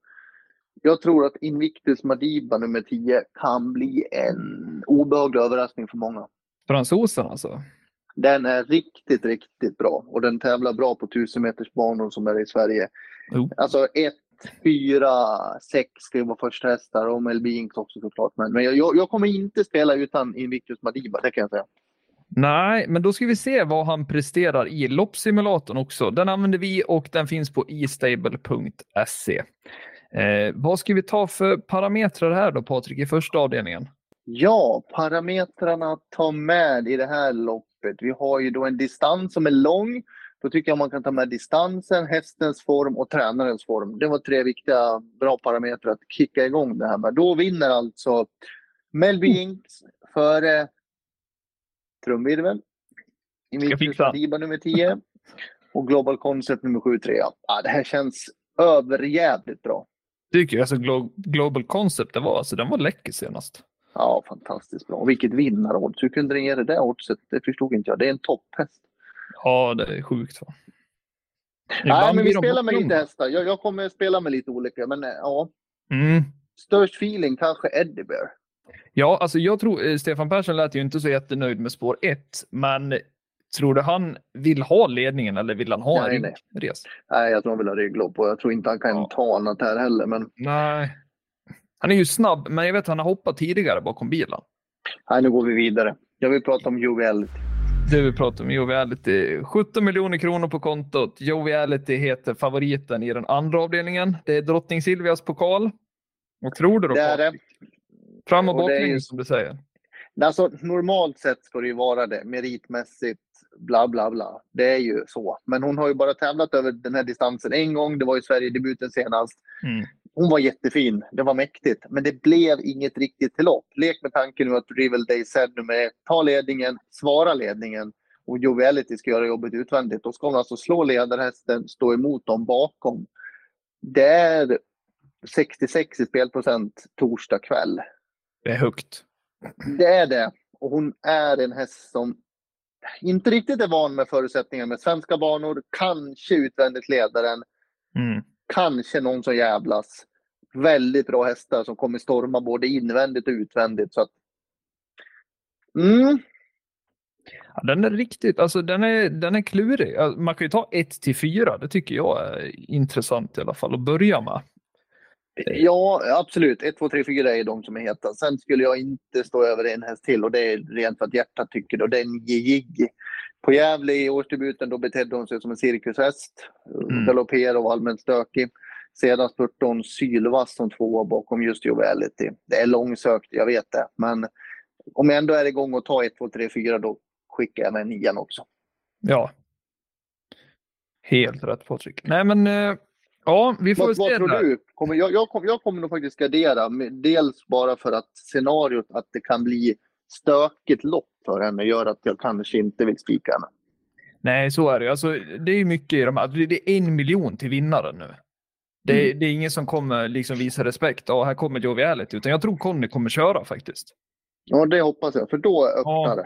Jag tror att Invictus Madiba nummer 10 kan bli en obehaglig överraskning för många. Fransosen alltså. Den är riktigt, riktigt bra och den tävlar bra på 1000 meters banor som är i Sverige. Jo. Alltså 1, 4, 6 ska ju vara första hästar och Melby Inks också såklart. Men, men jag, jag kommer inte spela utan Invictus Madiba, det kan jag säga. Nej, men då ska vi se vad han presterar i loppsimulatorn också. Den använder vi och den finns på estable.se. Eh, vad ska vi ta för parametrar här då Patrik i första avdelningen? Ja, parametrarna att ta med i det här loppet. Vi har ju då en distans som är lång. Då tycker jag man kan ta med distansen, hästens form och tränarens form. Det var tre viktiga bra parametrar att kicka igång det här med. Då vinner alltså Melby Inks före trumvirvel. Invictus fixa. Madiba nummer 10 <laughs> och Global Concept nummer 7 3. Ja, det här känns överjävligt bra. Tycker jag, alltså Glo- Global Concept det var, alltså den var läcker senast. Ja, fantastiskt bra. Och vilket vinnarodds. Hur kunde den ge det där oddset? Det förstod inte jag. Det är en topphäst. Ja, det är sjukt. Va? Nej, men vi spelar med lite hästar. Jag, jag kommer spela med lite olika, men eh, ja. Mm. Störst feeling kanske Eddie Bear. Ja, alltså jag tror eh, Stefan Persson lät ju inte så jättenöjd med spår 1, men tror du han vill ha ledningen eller vill han ha Nej, en nej. res? Nej, jag tror han vill ha rygglopp och jag tror inte han kan Ja. ta annat här heller. Men Nej. Han är ju snabb, men jag vet att han har hoppat tidigare bakom bilen. nej, nu går vi vidare. Jag vill prata om Joviality. Det vi pratar om Joviality. 17 miljoner kronor på kontot. Joviality heter favoriten i den andra avdelningen. Det är drottning Silvias pokal. Vad tror du då? Det är det. Fram och baklänges som du säger. Alltså, normalt sett ska det ju vara det, meritmässigt, bla bla bla. Det är ju så. Men hon har ju bara tävlat över den här distansen en gång. Det var ju Sverigedebuten senast. Mm. Hon var jättefin. Det var mäktigt. Men det blev inget riktigt till lopp. Lek med tanken nu att Rival Day said nummer ett, ta ledningen, svara ledningen och Joviality ska göra jobbet utvändigt. Då ska hon alltså slå ledarhästen, stå emot dem bakom. Det är 66 i spelprocent torsdag kväll. Det är högt. Det är det. Och hon är en häst som inte riktigt är van med förutsättningar med svenska banor. Kanske utvändigt ledaren. Mm. Kanske någon som jävlas. Väldigt bra hästar som kommer storma både invändigt och utvändigt. Så att, mm, Ja, den är riktigt, alltså den är, den är klurig. Man kan ju ta 1 till 4. Det tycker jag är intressant i alla fall att börja med. Ja, absolut. 1, 2, 3, 4 är de som är heta. Sen skulle jag inte stå över en häst till och det är rent för att hjärtat tycker det. Och det är en Jiggy. På Gävle i årsdebuten då betedde hon sig som en cirkushäst. Mm. Galopperade och var allmänt stökig. Sedan spurtade hon sylvass som tvåa bakom just Joviality. Det är långsökt, jag vet det. Men om jag ändå är igång och tar 1, 2, 3, 4 då skickar jag med nian också. Ja. Helt rätt Patrik. Nej men, eh, ja vi får Vad, se vad tror du? Kommer, jag, jag, kommer, jag kommer nog faktiskt gardera. Dels bara för att scenariot att det kan bli stökigt lopp för henne gör att jag kanske inte vill spika henne. Nej, så är det. Alltså, det är mycket i de här. Det är en miljon till vinnaren nu. Det, Mm. det är ingen som kommer liksom visa respekt. Ja, här kommer Joviality. Utan jag tror Conny kommer köra faktiskt. Ja, det hoppas jag, för då öppnar Ja. det.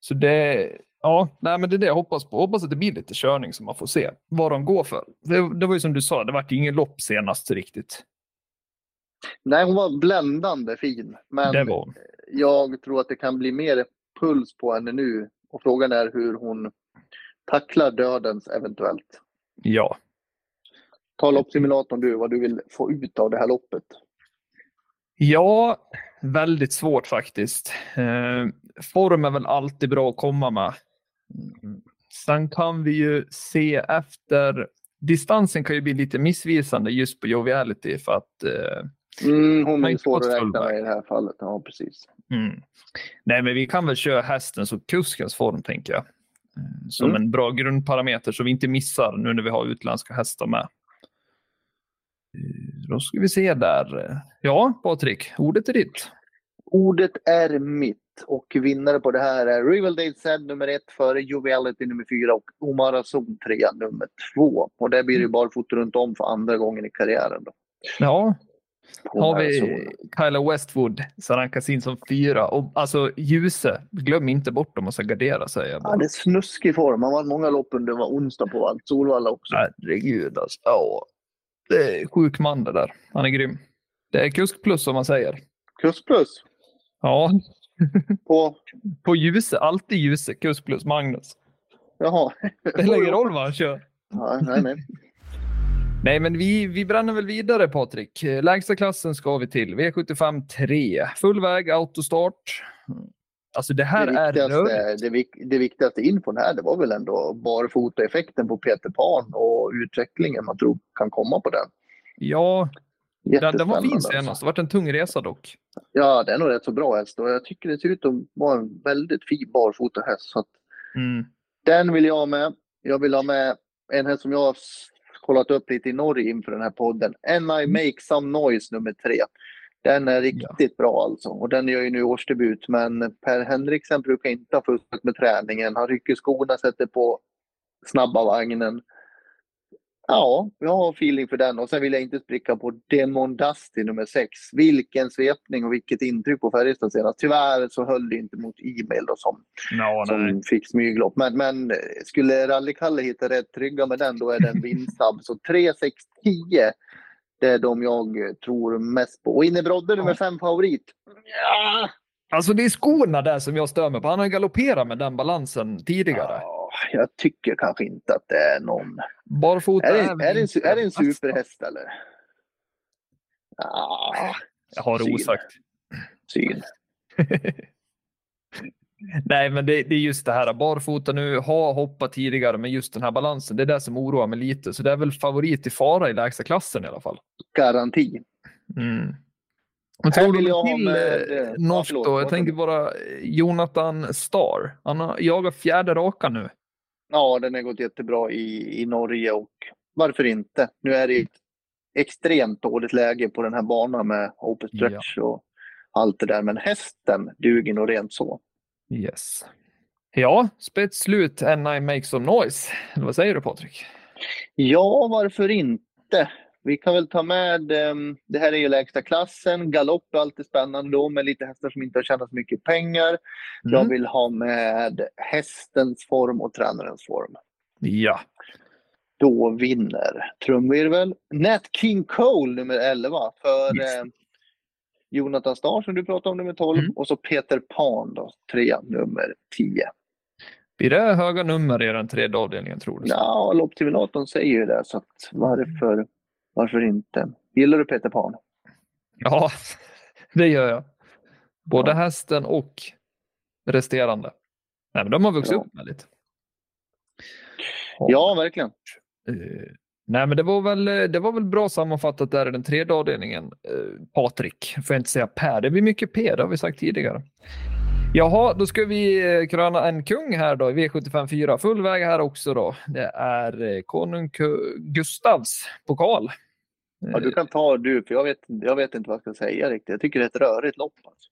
Så det, Ja, nej, men det är det jag hoppas på. Hoppas att det blir lite körning så man får se vad de går för. Det, det var ju som du sa, det vart ingen lopp senast riktigt. Nej, hon var bländande fin. Men jag tror att det kan bli mer puls på henne nu. Och frågan är hur hon tacklar dödens eventuellt. Ja. Ta loppsimulatorn du, vad du vill få ut av det här loppet. Ja, väldigt svårt faktiskt. Eh, form är väl alltid bra att komma med. Mm. Sen kan vi ju se efter. Distansen kan ju bli lite missvisande just på Joviality för att eh, Mm, hon är svår att räkna med i det här fallet. Ja, precis. Mm. Nej, men vi kan väl köra hästens och kuskens form, tänker jag. Eh, Som Mm. en bra grundparameter så vi inte missar nu när vi har utländska hästar med. Eh, Då ska vi se där. Ja, Patrik, ordet är ditt. Ordet är mitt och vinnare på det här är Riverdale Zed nummer ett före Joviality nummer fyra och Omar Zon trea nummer två. Och det blir ju barfota runt om för andra gången i karriären. Då. Ja, har vi. Kyla Westwood som rankas in som fyra. Och alltså Ljuse, glöm inte bort dem och så gardera säger jag Ja, det är snuskig form. Han vann många lopp under var onsdag på Vall- Solvalla också. Herregud alltså. Ja, det är sjuk man det där. Han är grym. Det är kusk plus som man säger. Kusk plus Ja, på... på Ljuse, alltid Ljuse, kusk plus Magnus. Jaha. Det spelar ingen roll vad han kör. Ja, nej, nej. Nej, men vi, vi bränner väl vidare Patrik. Lägsta klassen ska vi till. V75 3. Full väg, autostart. Alltså det här det, är viktigaste, rörigt. det, vik- det viktigaste infon här det var väl ändå barfotaeffekten på Peter Pan och utvecklingen man tror kan komma på den. Ja, den, den var fin senast. alltså. Det varit en tung resa dock. Ja, är nog rätt så bra häst och jag tycker det ser ut att vara en väldigt fin barfotahäst. Så att Mm. den vill jag ha med. Jag vill ha med en häst som jag har kollat upp lite i Norge inför den här podden. And Mm. I Make Some Noise nummer tre. Den är riktigt bra alltså och den gör ju nu årsdebut men Per Henriksen brukar inte ha fuskat med träningen. Han rycker skorna, sätter på snabba vagnen. Ja, jag har feeling för den och sen vill jag inte spricka på Demon Dusty nummer 6. Vilken svepning och vilket intryck på Färjestad senast. Tyvärr så höll det inte mot e-mail då som, nej. som fick smyglopp. Men, men eh, skulle Rally-Kalle hitta rätt trygga med den då är den vinstsnabb. Så 3, 6, 10 det är de jag tror mest på. Och Inne Brodde nummer 5 favorit. Ja, Alltså det är skorna där som jag stör mig på. Han har galopperat med den balansen tidigare. Ja, jag tycker kanske inte att det är någon... Barfota Är det, är det, en, är det en superhäst eller? Ja, Jag har det syn. osagt. Syn. <laughs> Nej, men det, det är just det här. Barfota nu, har hoppat tidigare, men just den här balansen, det är det som oroar mig lite. Så det är väl favorit i fara i lägsta klassen i alla fall. Garanti. Mm. Tror vill jag till med, eh, norskt då? Jag tänker bara eh, Jonathan Starr. Han har jagat fjärde raka nu. Ja, den har gått jättebra i, i Norge och varför inte? Nu är det ett extremt dåligt läge på den här banan med open stretch och allt det där. Men hästen duger nog rent så. Yes. Ja, spets slut. And I make some noise. Vad säger du Patrik? Ja, varför inte? Vi kan väl ta med, ehm, det här är ju lägsta klassen, galopp är alltid spännande då med lite hästar som inte har tjänat så mycket pengar. Jag Mm. vill ha med hästens form och tränarens form. Ja. Då vinner trumvirvel Nat King Cole nummer 11 för Yes. eh, Jonathan Starr som du pratade om nummer 12 Mm. och så Peter Pan då, trea nummer 10. Blir det höga nummer i den tredje avdelningen tror du? Ja, loppsimulatorn säger ju det så att varför, varför inte? Gillar du Peter Pan? Ja, det gör jag. Både Ja. hästen och resterande. Nej, men de har vuxit Ja. upp väldigt. Ja, verkligen. Eh, nej, men det var, väl, det var väl bra sammanfattat där i den tredje avdelningen. Eh, Patrik, får jag inte säga Per. Det blir mycket P, det har vi sagt tidigare. Jaha, då ska vi eh, kröna en kung här då i V75 4. Full väg här också då. Det är eh, konung Gustavs pokal. Ja, du kan ta du, för jag vet, jag vet inte vad jag ska säga riktigt. Jag tycker det är ett rörigt lopp. Alltså.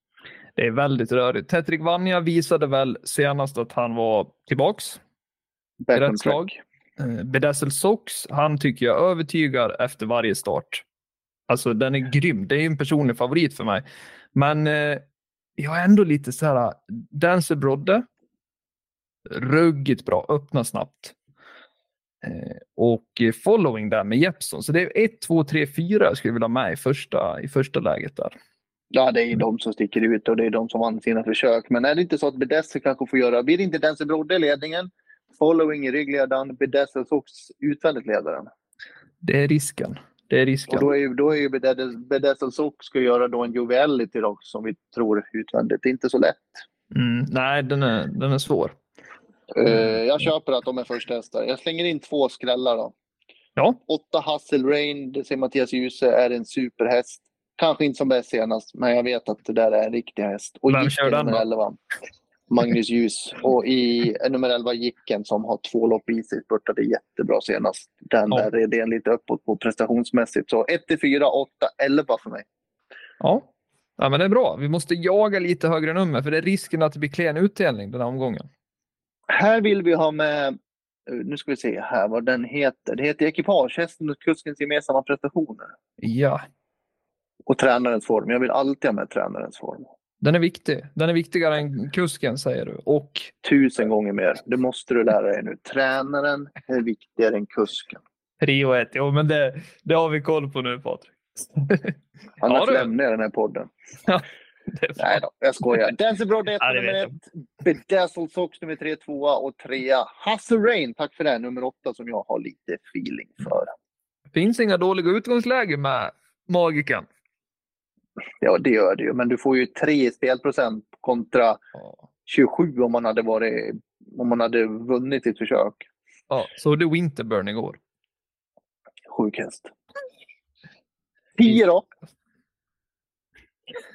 Det är väldigt rörigt. Tetrik Vanja visade väl senast att han var tillbaks. Back Rätt slag. Eh, Bedazzle Sox, han tycker jag övertygar efter varje start. Alltså den är grym. Det är en personlig favorit för mig. Men eh, jag är ändå lite så här, Dancer Brodde. ruggigt bra, öppnar snabbt. Eh, och following där med Jeppson. Så det är 1, 2, 3, 4 jag skulle vilja ha med i första, i första läget där. Ja, det är ju de som sticker ut och det är de som vann sina försök. Men är det inte så att Bedesse kanske får göra, blir det inte Denzel Brodde i ledningen, following i ryggledaren, Bedesse också utvändigt ledaren? Det är risken. Det är risken. Och då är ju, då är ju ska göra då en Jovelli till också som vi tror utvändigt. Det är inte så lätt. Mm, nej, den är, den är svår. Uh, jag köper att de är första hästar. Jag slänger in två skrällar då. Ja. Åtta Hustle Rain, det säger Mattias Djuse, är en superhäst. Kanske inte som bäst senast, men jag vet att det där är en riktig häst. Och Vem kör den nummer 11. Magnus Ljus. Och i nummer 11 Jicken som har två lopp i sig spurtade jättebra senast. Den Ja. där är det lite uppåt på prestationsmässigt. Så 1 till 4, 8, 11 för mig. Ja. ja, men det är bra. Vi måste jaga lite högre nummer för det är risken att det blir klen utdelning den här omgången. Här vill vi ha med, eh, nu ska vi se här vad den heter. Det heter ekipage, hästen och kuskens gemensamma prestationer. Ja, Och tränarens form. Jag vill alltid ha med tränarens form. den är viktig. Den är viktigare än kusken säger du. Och Tusen gånger mer. Det måste du lära dig nu. Tränaren är viktigare än kusken. prio ett. Jo, men det, det har vi koll på nu Patrik. Annars Ja, lämnar jag den här podden. <laughs> Nej då, jag skojar. Dancy Broad 1 Ja, nummer vet 1. Bedazzled Sox nummer 3, 2 och 3. Hustle Rain, tack för det, nummer 8 som jag har lite feeling för. finns inga dåliga utgångslägen med Magiken. Ja, det gör det ju. Men du får ju 3 i spelprocent kontra Ja. 27 om man hade varit om man hade vunnit sitt försök. Ja, så det Winterburn igår. Sjuk häst. 10 då.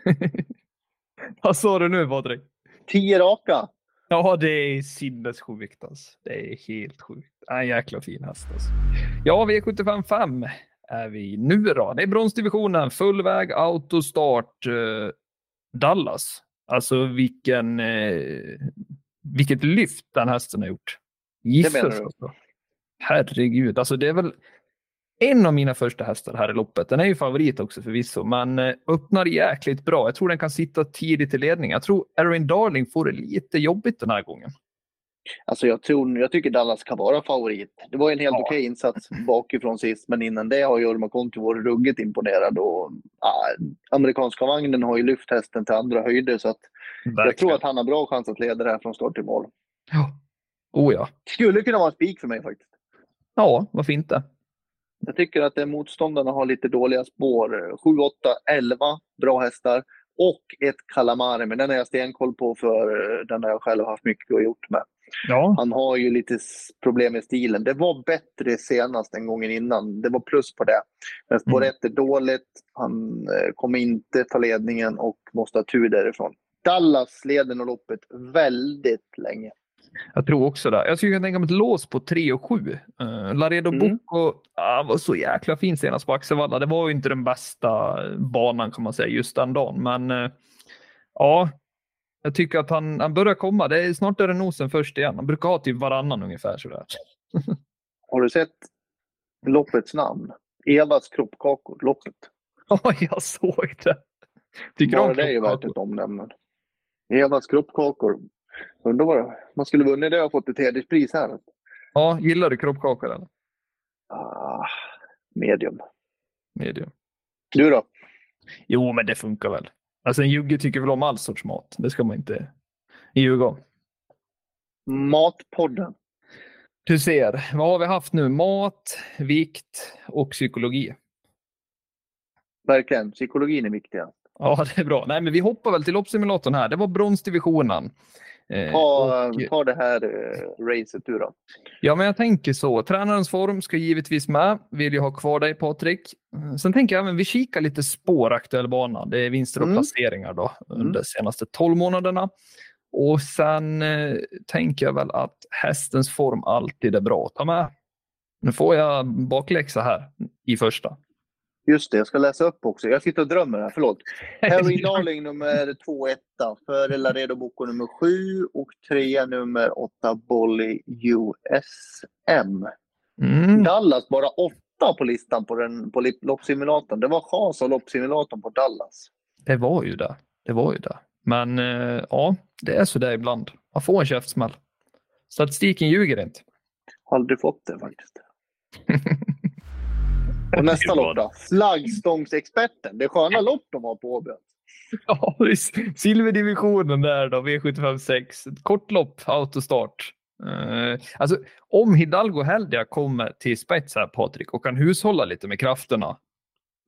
<laughs> Vad sa du nu Patrik? 10 raka. Ja, det är sinnessjukt alltså. Det är helt sjukt. En jäkla fin häst alltså. Ja, V75 5 är vi nu då. Det är bronsdivisionen, full väg, autostart, eh, Dallas. Alltså vilken, eh, vilket lyft den hästen har gjort. Gissas menar du? alltså. Herregud, alltså det är väl en av mina första hästar här i loppet. Den är ju favorit också förvisso, men eh, öppnar jäkligt bra. Jag tror den kan sitta tidigt i ledning. Jag tror Erin Darling får det lite jobbigt den här gången. Alltså jag, tror, jag tycker Dallas kan vara favorit. Det var en helt Ja. okej insats bakifrån sist, men innan det har ju Jorma Kontio varit ruggigt imponerad. Och, ah, amerikanska vagnen har ju lyft hästen till andra höjder, så att jag tror att han har bra chans att leda det här från start till mål. Ja. Oh ja. Skulle kunna vara en spik för mig faktiskt. Ja, varför inte? Jag tycker att motståndarna har lite dåliga spår. 7, 8, 11 bra hästar och ett Kalamari, men den har jag stenkoll på för eh, den har jag själv haft mycket att gjort med. Ja. Han har ju lite problem med stilen. Det var bättre senast än gången innan. Det var plus på det. Men spår Mm. ett är dåligt. Han eh, kommer inte ta ledningen och måste ha tur därifrån. Dallas leder nog loppet väldigt länge. Jag tror också det. Jag skulle kunna tänka mig ett lås på 3 och 7. Uh, Laredo Mm. Bocco ah, var så jäkla fin senast på Axevalla. Det var ju inte den bästa banan kan man säga just den dagen, men eh, ja, jag tycker att han, han börjar komma. Det är, snart är det nosen först igen. Han brukar ha typ varannan ungefär sådär. <laughs> Har du sett loppets namn? Evas kroppkakor, loppet. <laughs> Ja, jag såg det. Tycker Bara det är ju värt ett omnämnande. Evas kroppkakor. Undrar vad man skulle vunnit det och fått ett hederspris här. Ja, gillar du kroppkakor eller? Ah, medium. Medium. Du då? Jo, men det funkar väl. Alltså en jugge tycker väl om all sorts mat. Det ska man inte ljuga om. Matpodden. Du ser, vad har vi haft nu? Mat, vikt och psykologi. Verkligen. Psykologin är viktig. Ja, det är bra. Nej, men vi hoppar väl till loppsimulatorn här. Det var bronsdivisionen. Eh, Ta, och- ta det här eh, racet du då. Ja, men jag tänker så. Tränarens form ska givetvis med. Vill jag ha kvar dig Patrik. Mm, Sen tänker jag även vi kikar lite spår aktuell bana. Det är vinster och Mm. placeringar då under Mm. senaste 12 månaderna. Och sen eh, tänker jag väl att hästens form alltid är bra att ta med. Nu får jag bakläxa här i första. Just det, jag ska läsa upp också. Jag sitter och drömmer här, förlåt. Harry <laughs> Darling nummer 2 etta. Före Laredo Bocco nummer 7 och 3 nummer 8 Bolly USM. Mm. Dallas bara 8 på listan på, den, på loppsimulatorn. Det var chas och loppsimulatorn på Dallas. Det var ju det. Det var ju det. Men eh, ja, det är så där ibland. Man får en käftsmäll. Statistiken ljuger inte. Aldrig fått det faktiskt. <laughs> Och nästa lopp då? Flaggstångsexperten. Det sköna lopp de har på Åby. Ja, silverdivisionen där då, V75 6. Ett kort lopp, autostart. Uh, alltså, om Hidalgo Heldia kommer till spets här, Patrik, och kan hushålla lite med krafterna,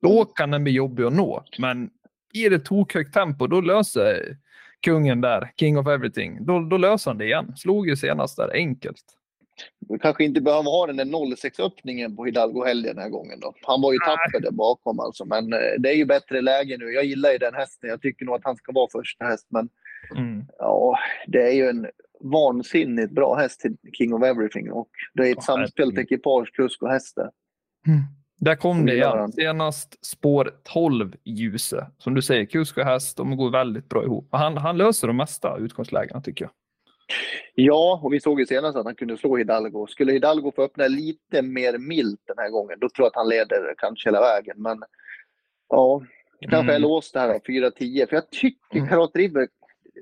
då kan den bli jobbig att nå. Men blir det tokhögt tempo, då löser kungen där, king of everything, då, då löser han det igen. Slog ju senast där, enkelt. Du kanske inte behöver ha den där 06-öppningen på Hidalgo Helge den här gången då. Han var ju tapper där bakom alltså, men eh, det är ju bättre läge nu. Jag gillar ju den hästen. Jag tycker nog att han ska vara första häst, men mm. ja, det är ju en vansinnigt bra häst till King of Everything och det är ett ja, samspel till ekipage, kusk och hästar. Mm. Där kom det igen. Senast spår 12 Ljuse. Som du säger, kusk och häst, de går väldigt bra ihop. Han, han löser de mesta utgångslägena tycker jag. Ja, och vi såg ju senast att han kunde slå Hidalgo. Skulle Hidalgo få öppna lite mer milt den här gången, då tror jag att han leder kanske hela vägen. Men ja, kanske mm. är låst här då, 4-10. För jag tycker mm. Karat River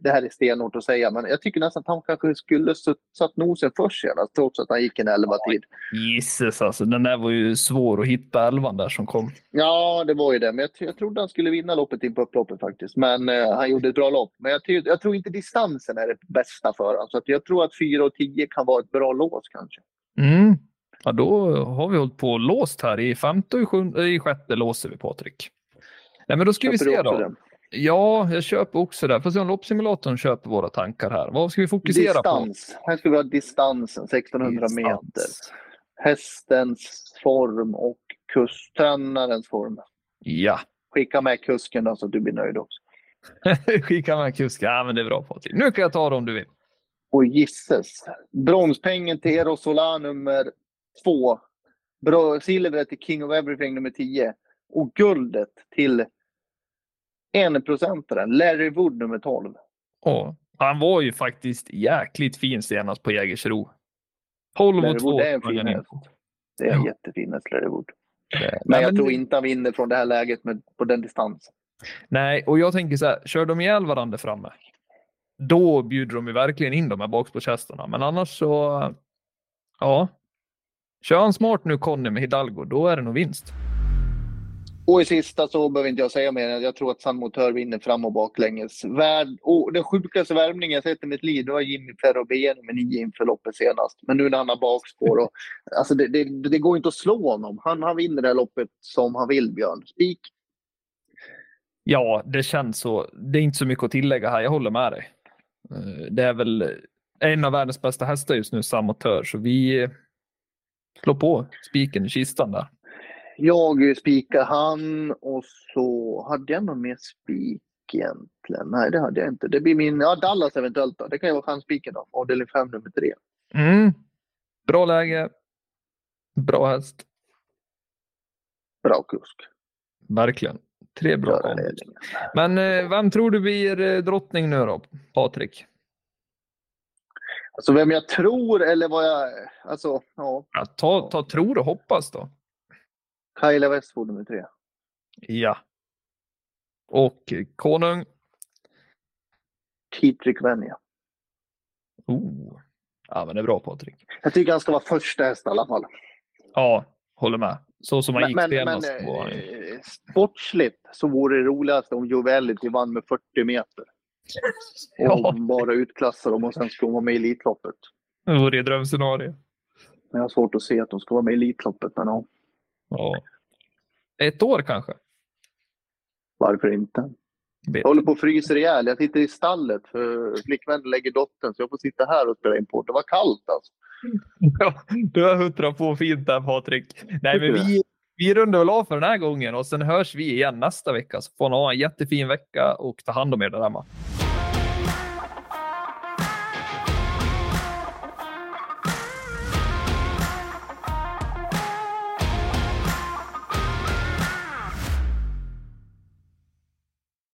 det här är stenhårt att säga, men jag tycker nästan att han kanske skulle satt nosen först senast, trots att han gick en elva tid. Gisses alltså, den där var ju svår att hitta elvan där som kom. Ja, det var ju det, men jag, jag trodde han skulle vinna loppet in på upploppet faktiskt. Men eh, han gjorde ett bra lopp. Men jag, jag, tror inte distansen är det bästa för honom, så jag tror att 4 och 10 kan vara ett bra lås kanske. Mm. Ja, då har vi hållit på låst här. I femte och i, sjunde, i sjätte låser vi Patrik. Nej, men då ska Köper vi se då. Det? Ja, jag köper också det. Om loppsimulatorn köper våra tankar här. Vad ska vi fokusera Distans. på? Här ska vi ha distansen, 1600 Distans. meter. Hästens form och kusttränarens form. Ja. Skicka med kusken då så att du blir nöjd också. <laughs> Skicka med kusken. Ja, men det är bra Patrik. Nu kan jag ta det om du vill. Och gisses. Bronspengen till Eros Solar nummer två. Silvret till King of Everything nummer 10. Och guldet till en procentaren, Larry Wood nummer 12. Ja, han var ju faktiskt jäkligt fin senast på Jägersro. 12 och 2. Det är en fin häst. Det är en ja. jättefin häst, Larry Wood. Men, men jag tror inte han vinner från det här läget med, på den distansen. Nej, och jag tänker så här, kör de ihjäl varandra framme, då bjuder de ju verkligen in de här bakspårshästarna. Men annars så, ja. Kör han smart nu Conny med Hidalgo, då är det nog vinst. Och i sista så behöver inte jag säga mer än jag tror att Sandmotör vinner fram och baklänges. Värd, och den sjukaste värmningen jag sett i mitt liv det var Jimmy Ferrobien med nio inför loppet senast. Men nu när han har bakspår. Och, alltså det, det, det, går inte att slå honom. Han, han vinner det här loppet som han vill, Björn. Spik. Ja, det känns så. Det är inte så mycket att tillägga här. Jag håller med dig. Eh, det är väl en av världens bästa hästar just nu, Sam Så vi slår på spiken i kistan där jag spikar han och så hade jag någon mer spik egentligen. Nej, det hade jag inte. Det blir min, ja Dallas eventuellt då. Det kan ju vara chanspiken då. Avdelning 5 nummer 3. Mm. Bra läge. Bra häst. Bra kusk. Verkligen. Tre bra Men eh, vem tror du blir eh, drottning nu då, Patrik? Alltså vem jag tror eller vad jag... Alltså, ja. ja ta, ta tror och hoppas då. Kyla Westwood nummer tre. Ja. Och konung? Kitrik Venja. Oh. Ja, men det är bra Patrik. Jag tycker han ska vara första häst i alla fall. Ja, håller med. Så som han gick men, senast. Men, var eh, sportsligt så vore det roligast om Jovelity vann med 40 meter. <laughs> Och bara utklassa dem och sen ska de vara med i Elitloppet. Det vore ett drömscenario. jag har svårt att se att de ska vara med i Elitloppet, men ja. Ja. Ett år kanske? Varför inte? Jag håller på att frysa ihjäl. Jag sitter i stallet för flickvännen lägger dottern så jag får sitta här och spela in på. Det var kallt alltså. <laughs> Ja, du har huttrat på fint där Patrik. Nej, men vi, vi rundar väl av för den här gången och sen hörs vi igen nästa vecka. Så får ni ha en jättefin vecka och ta hand om er där hemma.